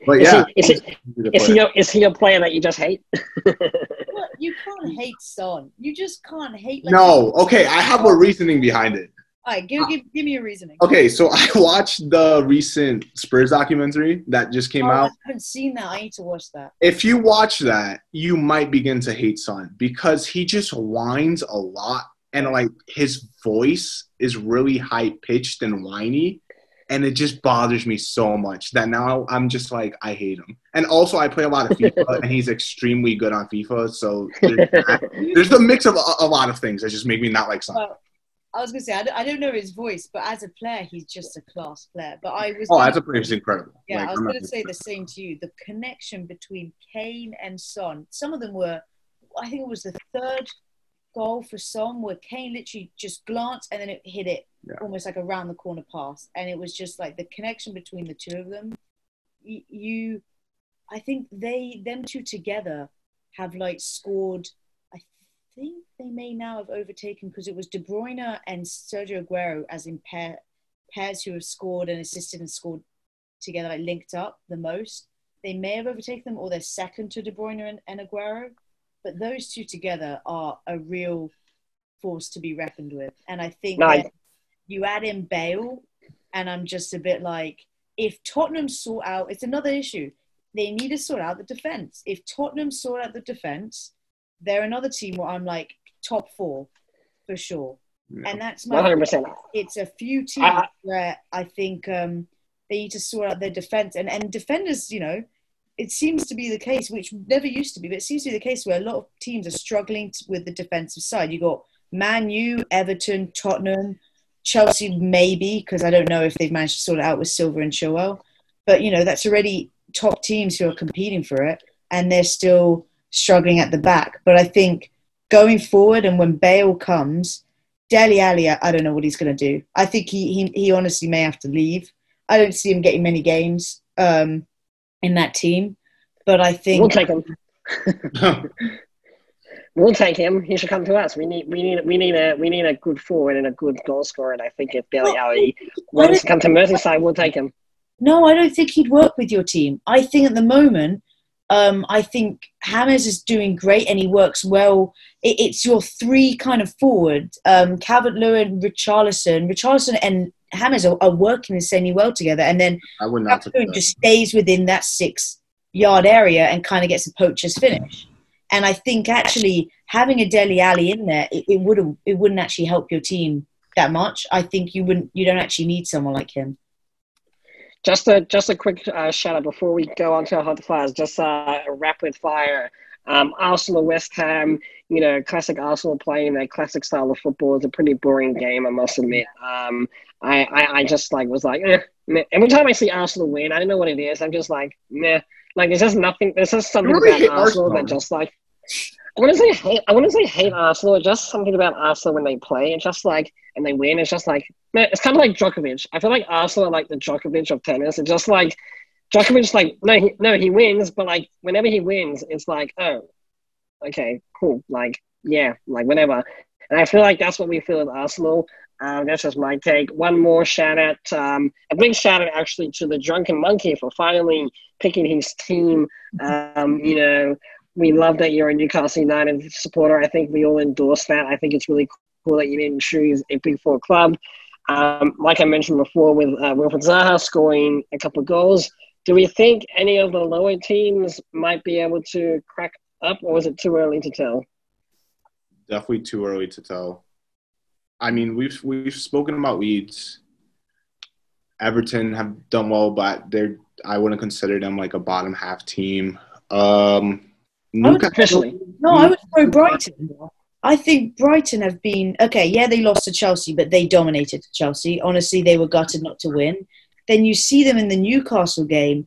but Is yeah, he- is he- a Is he, player. a, is he a player that you just hate? You can't hate Son. You just can't hate. Like, no, okay, I have a reasoning behind it. All right, give, ah. give, give me a reasoning. Okay, so I watched the recent Spurs documentary that just came Oh, out. I haven't seen that. I need to watch that. if you watch that, you might begin to hate Son because he just whines a lot and like his voice is really high pitched and whiny. And it just bothers me so much that now I'm just like, I hate him. And also, I play a lot of FIFA and he's extremely good on FIFA. So there's, there's the mix of a, a lot of things that just make me not like Son. Well, I was gonna say I don't, I don't know his voice, but as a player, he's just a class player. But I was Oh, gonna- as a player, he's incredible. Yeah, Like, I was going to say the same to you. The connection between Kane and Son. Some of them were, I think it was the third goal for Son, where Kane literally just glanced and then it hit it Yeah. almost like a round the corner pass, and it was just like the connection between the two of them. You I think they them two together have like scored. I think they may now have overtaken because it was De Bruyne and Sergio Aguero as in pair pairs who have scored and assisted and scored together, like linked up the most. They may have overtaken them, or they're second to De Bruyne and, and Aguero. But those two together are a real force to be reckoned with. And I think that you add in Bale, and I'm just a bit like, if Tottenham sort out, it's another issue. They need to sort out the defense. If Tottenham sort out the defense, they're another team where I'm like top four for sure. Yeah. And that's my hundred percent. it's a few teams I- where I think um, they need to sort out their defense and, and defenders, you know, it seems to be the case, which never used to be, but it seems to be the case where a lot of teams are struggling t- with the defensive side. You got Man U, Everton, Tottenham, Chelsea, maybe because I don't know if they've managed to sort it out with Silva and Chilwell, but you know that's already top teams who are competing for it, and they're still struggling at the back. But I think going forward, and when Bale comes, Dele Alli, I don't know what he's going to do. I think he, he he honestly may have to leave. I don't see him getting many games um, in that team, but I think We'll take him. We'll take him. He should come to us. We need we need we need a we need a good forward and a good goal scorer. And I think if Dele Alli wants to come to Merseyside, we'll take him. no, I don't think he'd work with your team. I think at the moment Um, I think James is doing great and he works well. It, it's your three kind of forward um, Calvert Lewin, Richarlison. Richarlison and James are, are working insanely well together. And then I would not. Calvert Lewin just stays within that six yard area and kind of gets a poacher's finish. And I think actually having a Dele Alli in there, it, it wouldn't it wouldn't actually help your team that much. I think you wouldn't you don't actually need someone like him. Just a just a quick uh, shout out before we go on to our hot fires. Just uh, a rapid fire. Um, Arsenal, West Ham. You know, classic Arsenal playing their classic style of football. is a pretty boring game, I must admit. Um, I, I, I just like was like, eh, meh. every time I see Arsenal win, I don't know what it is. I'm just like, meh. Like there's just nothing. There's just something really about Arsenal, Arsenal that just like. I want to say hate. I want to say hate Arsenal. Just something about Arsenal when they play. It's just like and they win. It's just like man, it's kind of like Djokovic. I feel like Arsenal are like the Djokovic of tennis. It's just like Djokovic, like no, he, no, he wins, but like whenever he wins, it's like oh, okay, cool, like yeah, like whenever. And I feel like that's what we feel at Arsenal. Um, that's just my take. One more shout out, um, a big shout out actually to the Drunken Monkey for finally picking his team. Um, you know, we love that you're a Newcastle United supporter. I think we all endorse that. I think it's really cool that you didn't choose a Big Four club. Um, like I mentioned before, with uh, Wilfried Zaha scoring a couple of goals, do we think any of the lower teams might be able to crack up, or is it too early to tell? Definitely too early to tell. I mean, we've we've spoken about Leeds. Everton have done well, but they're I wouldn't consider them like a bottom half team. Um, Newcastle, no, I would throw Brighton. I think Brighton have been okay. Yeah, they lost to Chelsea, but they dominated Chelsea. Honestly, they were gutted not to win. Then you see them in the Newcastle game.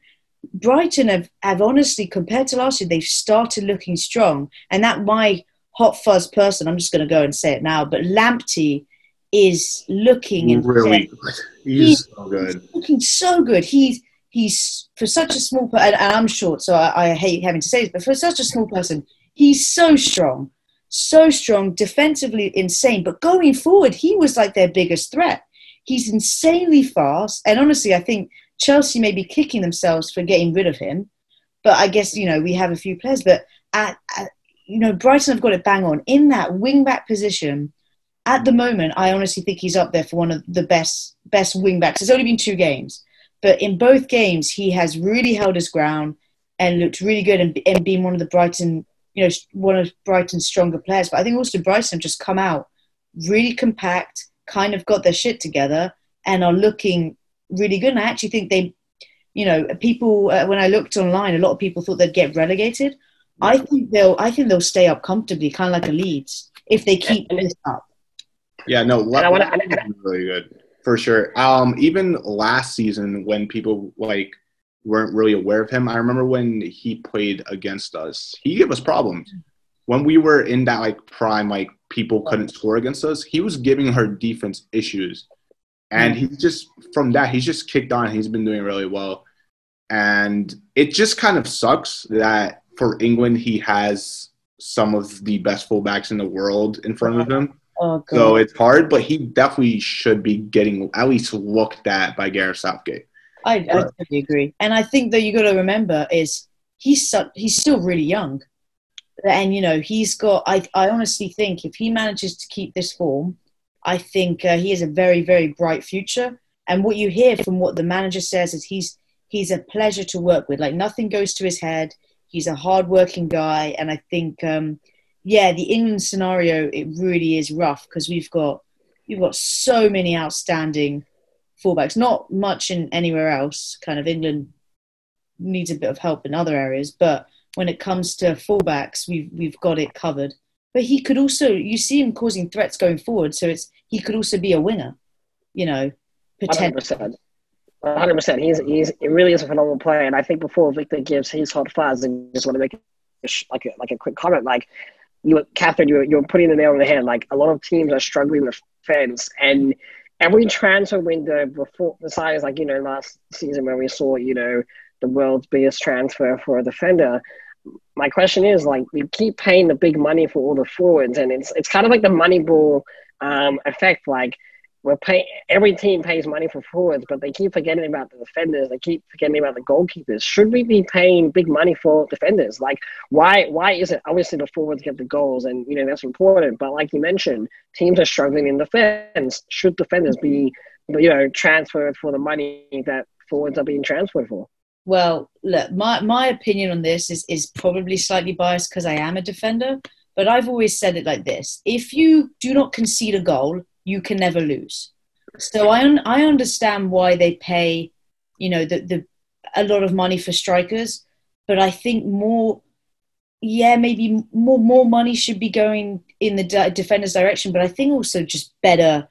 Brighton have, have honestly, compared to last year, they've started looking strong. And that my hot fuzz person, I'm just going to go and say it now, but Lamptey is looking really good. He's, he's, so good. He's looking so good. He's he's for such a small person, and I'm short, so I, I hate having to say this, but for such a small person, he's so strong so strong, defensively insane, but going forward, he was like their biggest threat. He's insanely fast, and honestly, I think Chelsea may be kicking themselves for getting rid of him. But I guess you know we have a few players, but at, at you know Brighton have got it bang on in that wing back position. At the moment, I honestly think he's up there for one of the best best wing backs. It's only been two games, but in both games he has really held his ground and looked really good and, and been one of the Brighton you know, one of Brighton's stronger players. But I think also Brighton have just come out really compact, kind of got their shit together, and are looking really good. And I actually think they, you know, people uh, when I looked online, a lot of people thought they'd get relegated. I think they'll, I think they'll stay up comfortably, kind of like a Leeds, if they keep this up. Yeah, no, I wanna, really good for sure. Um, even last season when people like weren't really aware of him. I remember when he played against us, he gave us problems. When we were in that like prime, like people couldn't score against us, he was giving her defense issues. And he just from that, he's just kicked on. He's been doing really well. And it just kind of sucks that for England, he has some of the best fullbacks in the world in front of him. Oh, so it's hard, but he definitely should be getting at least looked at by Gareth Southgate. I, I totally agree, and I think that you got to remember is he's so, he's still really young, and you know he's got. I I honestly think if he manages to keep this form, I think uh, he has a very very bright future. And what you hear from what the manager says is he's he's a pleasure to work with. Like nothing goes to his head. He's a hardworking guy, and I think um, yeah, the England scenario it really is rough because we've got we've got so many outstanding fullbacks. Not much in anywhere else. Kind of England needs a bit of help in other areas, but when it comes to fullbacks, we've we've got it covered. But he could also you see him causing threats going forward, so it's he could also be a winger. You know, potentially. 100 percent. He's he's really is a phenomenal player, and I think before Victor gives his hot fuzz, I just want to make like a, like a quick comment. Like you, Catherine, you're you're putting the nail on the head. Like a lot of teams are struggling with fans, and every transfer window before, besides like you know last season when we saw you know the world's biggest transfer for a defender. My question is like we keep paying the big money for all the forwards, and it's it's kind of like the Moneyball um, effect. Like we're paying every team pays money for forwards, but they keep forgetting about the defenders. They keep forgetting about the goalkeepers. Should we be paying big money for defenders? Like, why? Why is it obviously the forwards get the goals, and you know that's important. But like you mentioned, teams are struggling in defense. Should defenders be, you know, transferred for the money that forwards are being transferred for? Well, look, my my opinion on this is is probably slightly biased because I am a defender. But I've always said it like this: if you do not concede a goal you can never lose. So I un- I understand why they pay, you know, the the a lot of money for strikers, but I think more, yeah, maybe more more money should be going in the de- defender's direction. But I think also just better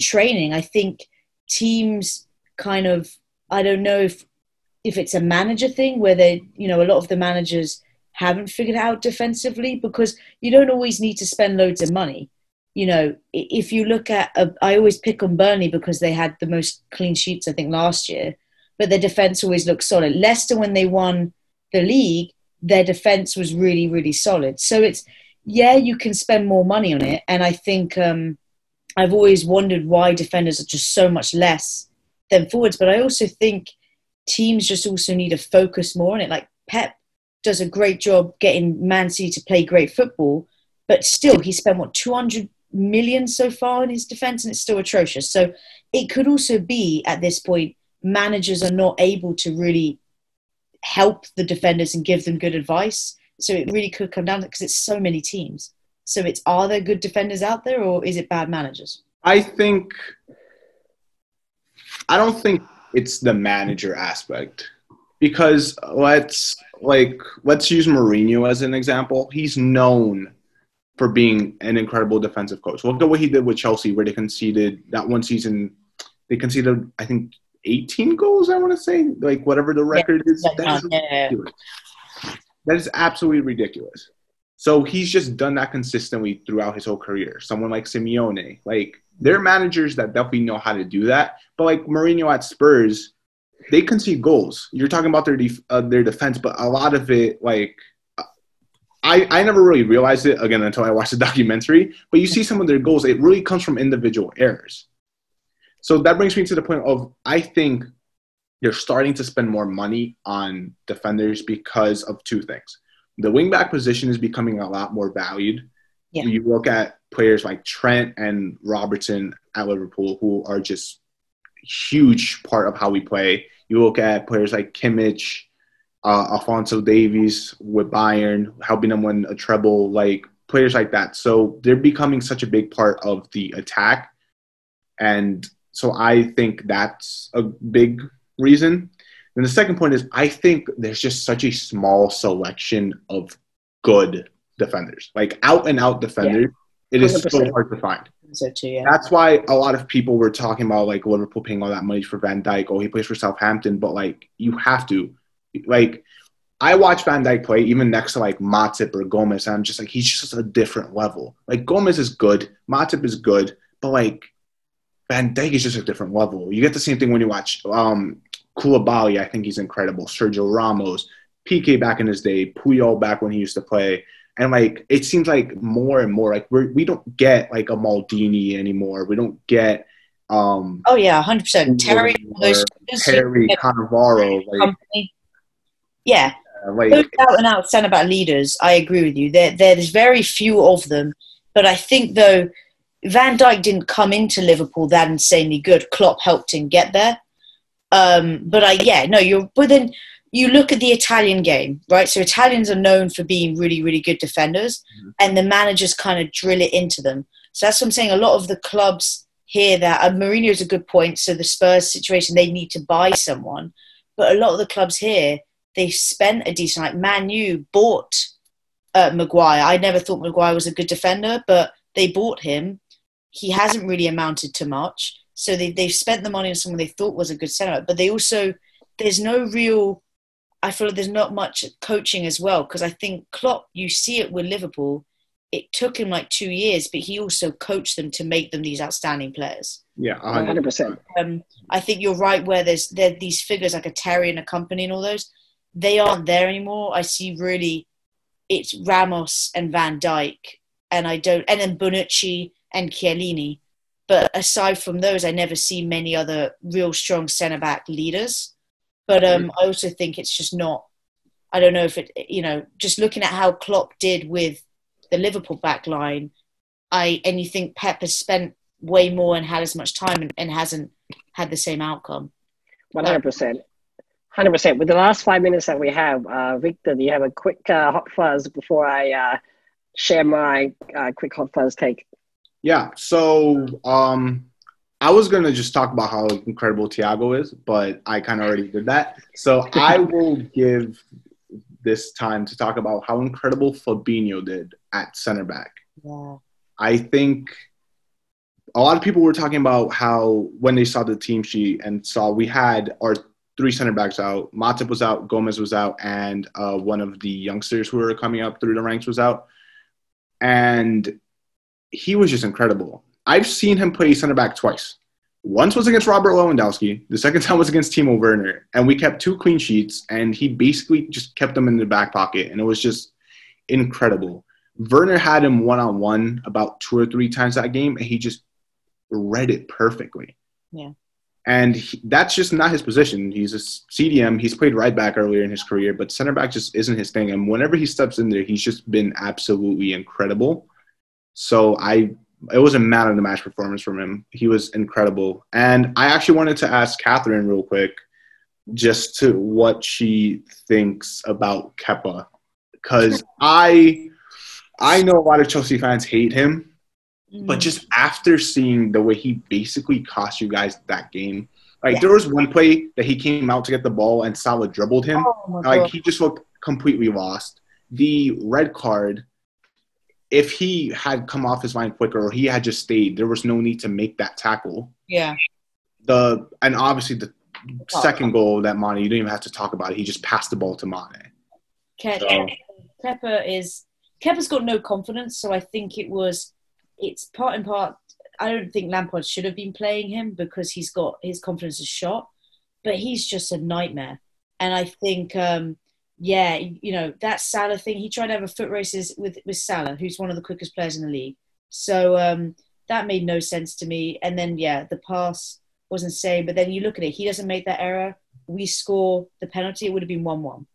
training. I think teams kind of I don't know if if it's a manager thing where they you know a lot of the managers haven't figured out defensively because you don't always need to spend loads of money you know, if you look at, I always pick on Burnley because they had the most clean sheets, I think, last year, but their defense always looks solid. Leicester, when they won the league, their defense was really, really solid. So it's, yeah, you can spend more money on it. And I think um, I've always wondered why defenders are just so much less than forwards. But I also think teams just also need to focus more on it. Like Pep does a great job getting Man City to play great football, but still, he spent what 200 million so far in his defense, and it's still atrocious. So it could also be at this point managers are not able to really help the defenders and give them good advice. So it really could come down to because it's so many teams. So it's are there good defenders out there, or is it bad managers? I think I don't think it's the manager aspect because let's like let's use Mourinho as an example. He's known for being an incredible defensive coach. Look at what he did with Chelsea, where they conceded that one season. They conceded, I think, 18 goals. I want to say, like whatever the record yeah, is. That is, yeah. that is absolutely ridiculous. So he's just done that consistently throughout his whole career. Someone like Simeone, like they're managers that definitely know how to do that. But like Mourinho at Spurs, they concede goals. You're talking about their def- uh, their defense, but a lot of it, like I, I never really realized it again until I watched the documentary. But you see some of their goals, it really comes from individual errors. So that brings me to the point of I think they're starting to spend more money on defenders because of two things. The wingback position is becoming a lot more valued. Yeah. You look at players like Trent and Robertson at Liverpool, who are just huge part of how we play. You look at players like Kimmich, uh, Alphonso Davies with Bayern, helping them win a treble, like players like that. So they're becoming such a big part of the attack. And so I think that's a big reason. And the second point is I think there's just such a small selection of good defenders, like out and out defenders. Yeah. It is 100%. so hard to find. So too, yeah. That's why a lot of people were talking about like Liverpool paying all that money for Van Dijk. Oh, he plays for Southampton, but like you have to like I watch Van Dijk play even next to like Matip or Gomez, and I'm just like he's just a different level. Like Gomez is good, Matip is good, but like Van Dijk is just a different level. You get the same thing when you watch um Koulibaly. I think he's incredible. Sergio Ramos, Piqué back in his day, Puyol back when he used to play. And like it seems like more and more like we're we don't get like a Maldini anymore. We don't get um Oh yeah, hundred percent. Terry Terry Cannavaro like, yeah. Uh, out and out centre back leaders, I agree with you. There, there's very few of them, but I think though Van Dijk didn't come into Liverpool that insanely good. Klopp helped him get there. Um, but I, yeah, no, you're. But then you look at the Italian game, right? So Italians are known for being really, really good defenders, mm-hmm. and the managers kind of drill it into them. So that's what I'm saying. A lot of the clubs here that uh, Mourinho is a good point. So the Spurs situation, they need to buy someone, but a lot of the clubs here they spent a decent like Man U bought uh, Maguire. I never thought Maguire was a good defender, but they bought him. He hasn't really amounted to much. So they, they've spent the money on someone they thought was a good centre. But they also, there's no real, I feel like there's not much coaching as well. Because I think Klopp, you see it with Liverpool, it took him like two years, but he also coached them to make them these outstanding players. Yeah, 100%. Um, I think you're right where there's there these figures like a Terry and a company and all those they aren't there anymore. I see really it's Ramos and Van Dijk, and I don't, and then Bonucci and Chiellini. but aside from those, I never see many other real strong centre back leaders. But um, mm. I also think it's just not. I don't know if it, you know, just looking at how Klopp did with the Liverpool back line, I and you think Pep has spent way more and had as much time and, and hasn't had the same outcome. One hundred percent. Hundred percent. With the last five minutes that we have, uh, Victor, do you have a quick uh, hot fuzz before I uh, share my uh, quick hot fuzz take? Yeah. So um, I was gonna just talk about how incredible Thiago is, but I kind of already did that. So I will give this time to talk about how incredible Fabinho did at center back. Yeah. I think a lot of people were talking about how when they saw the team sheet and saw we had our three center backs out, Matip was out, Gomez was out, and uh, one of the youngsters who were coming up through the ranks was out. And he was just incredible. I've seen him play center back twice. Once was against Robert Lewandowski. The second time was against Timo Werner. And we kept two clean sheets, and he basically just kept them in the back pocket. And it was just incredible. Werner had him one on one about two or three times that game, and he just read it perfectly. Yeah. And he, that's just not his position. He's a CDM. He's played right back earlier in his career, but center back just isn't his thing. And whenever he steps in there, he's just been absolutely incredible. So I, it was a man of the match performance from him. He was incredible. And I actually wanted to ask Catherine real quick, just to what she thinks about Kepa. because I, I know a lot of Chelsea fans hate him but mm. just after seeing the way he basically cost you guys that game, like yeah. there was one play that he came out to get the ball and Salah dribbled him. Oh like God. he just looked completely lost. The red card, if he had come off his line quicker or he had just stayed, there was no need to make that tackle. Yeah. The and obviously the oh. second goal that Mane, you don't even have to talk about it. He just passed the ball to Mane. Ke- so. Kepa is Kepa's got no confidence, so I think it was it's part and part. I don't think Lampard should have been playing him because he's got his confidence is shot, but he's just a nightmare. And I think, um, yeah, you know that Salah thing. He tried to have a foot races with with Salah, who's one of the quickest players in the league. So um, that made no sense to me. And then yeah, the pass wasn't same. But then you look at it, he doesn't make that error. We score the penalty. It would have been one one.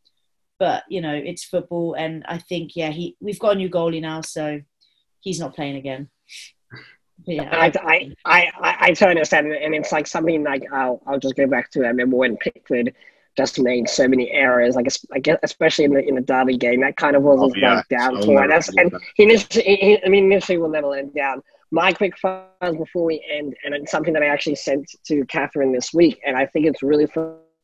But you know it's football, and I think yeah, he we've got a new goalie now, so he's not playing again. Yeah, I, I, I, I totally understand, and it's like something like I'll, I'll just go back to. I remember when Pickford just made so many errors, like I guess especially in the in the derby game, that kind of was oh, yeah. like down so for That's and he initially, he, I mean, initially we'll never let down. My quick fuzz before we end, and it's something that I actually sent to Catherine this week, and I think it's really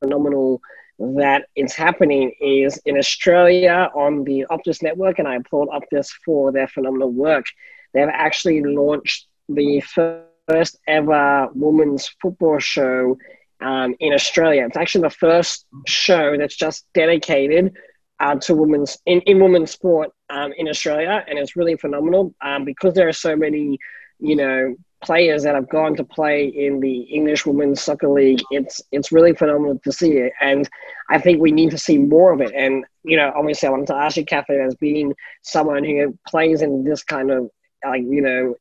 phenomenal that it's happening is in Australia on the Optus network, and I applaud Optus for their phenomenal work. They've actually launched the first ever women's football show um, in Australia. It's actually the first show that's just dedicated uh, to women's in, in women's sport um, in Australia, and it's really phenomenal um, because there are so many, you know, players that have gone to play in the English Women's Soccer League. It's it's really phenomenal to see it, and I think we need to see more of it. And you know, obviously, I wanted to ask you, Catherine, as being someone who plays in this kind of like you know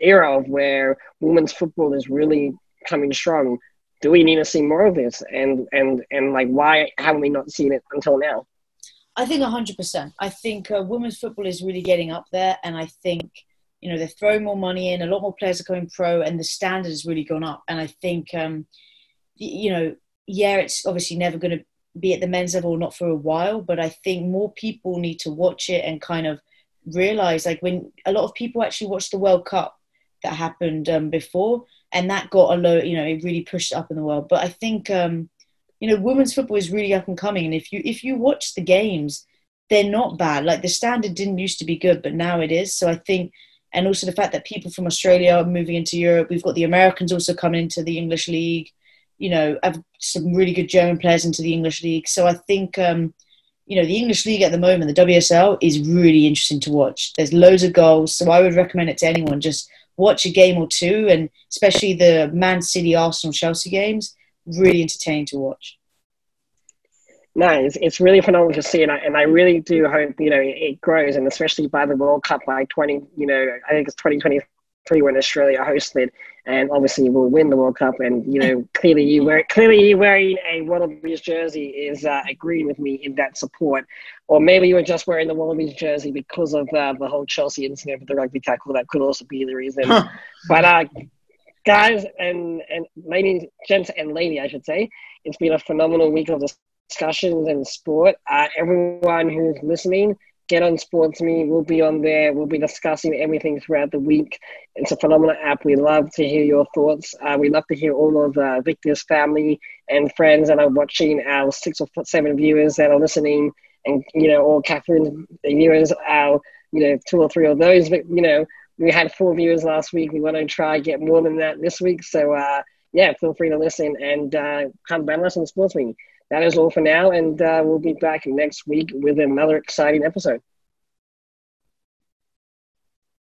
era of where women's football is really coming strong. Do we need to see more of this? And and and like, why haven't we not seen it until now? I think hundred percent. I think uh, women's football is really getting up there, and I think you know they're throwing more money in. A lot more players are going pro, and the standard has really gone up. And I think um, you know, yeah, it's obviously never going to be at the men's level, not for a while, but I think more people need to watch it and kind of realize like when a lot of people actually watched the World Cup that happened um, before, and that got a low, you know, it really pushed up in the world. But I think, um, you know, women's football is really up and coming, and if you if you watch the games, they're not bad. Like the standard didn't used to be good, but now it is. So I think, and also the fact that people from Australia are moving into Europe. We've got the Americans also coming into the English league. You know, have some really good German players into the English league. So I think. Um, you know, the English league at the moment, the WSL, is really interesting to watch. There's loads of goals, so I would recommend it to anyone. Just watch a game or two, and especially the Man City, Arsenal, Chelsea games, really entertaining to watch. No, it's, it's really phenomenal to see, and I, and I really do hope you know it grows, and especially by the World Cup by twenty, you know, I think it's twenty twenty three when Australia hosted. And obviously we'll win the World Cup. And you know, clearly you wear clearly you wearing a Wallabies jersey is uh, agreeing with me in that support. Or maybe you were just wearing the Wallabies jersey because of uh, the whole Chelsea incident with the rugby tackle. That could also be the reason. Huh. But uh, guys and and ladies, gents and lady, I should say, it's been a phenomenal week of discussions and sport. Uh, everyone who's listening get on SportsMe. We'll be on there. We'll be discussing everything throughout the week. It's a phenomenal app. We love to hear your thoughts. Uh, we love to hear all of uh, Victor's family and friends that are watching, our six or seven viewers that are listening, and you know, all Catherine's viewers, our you know, two or three of those. But you know, we had four viewers last week. We want to try get more than that this week. So uh, yeah, feel free to listen and uh, come back us on SportsMe that is all for now, and uh, we'll be back next week with another exciting episode.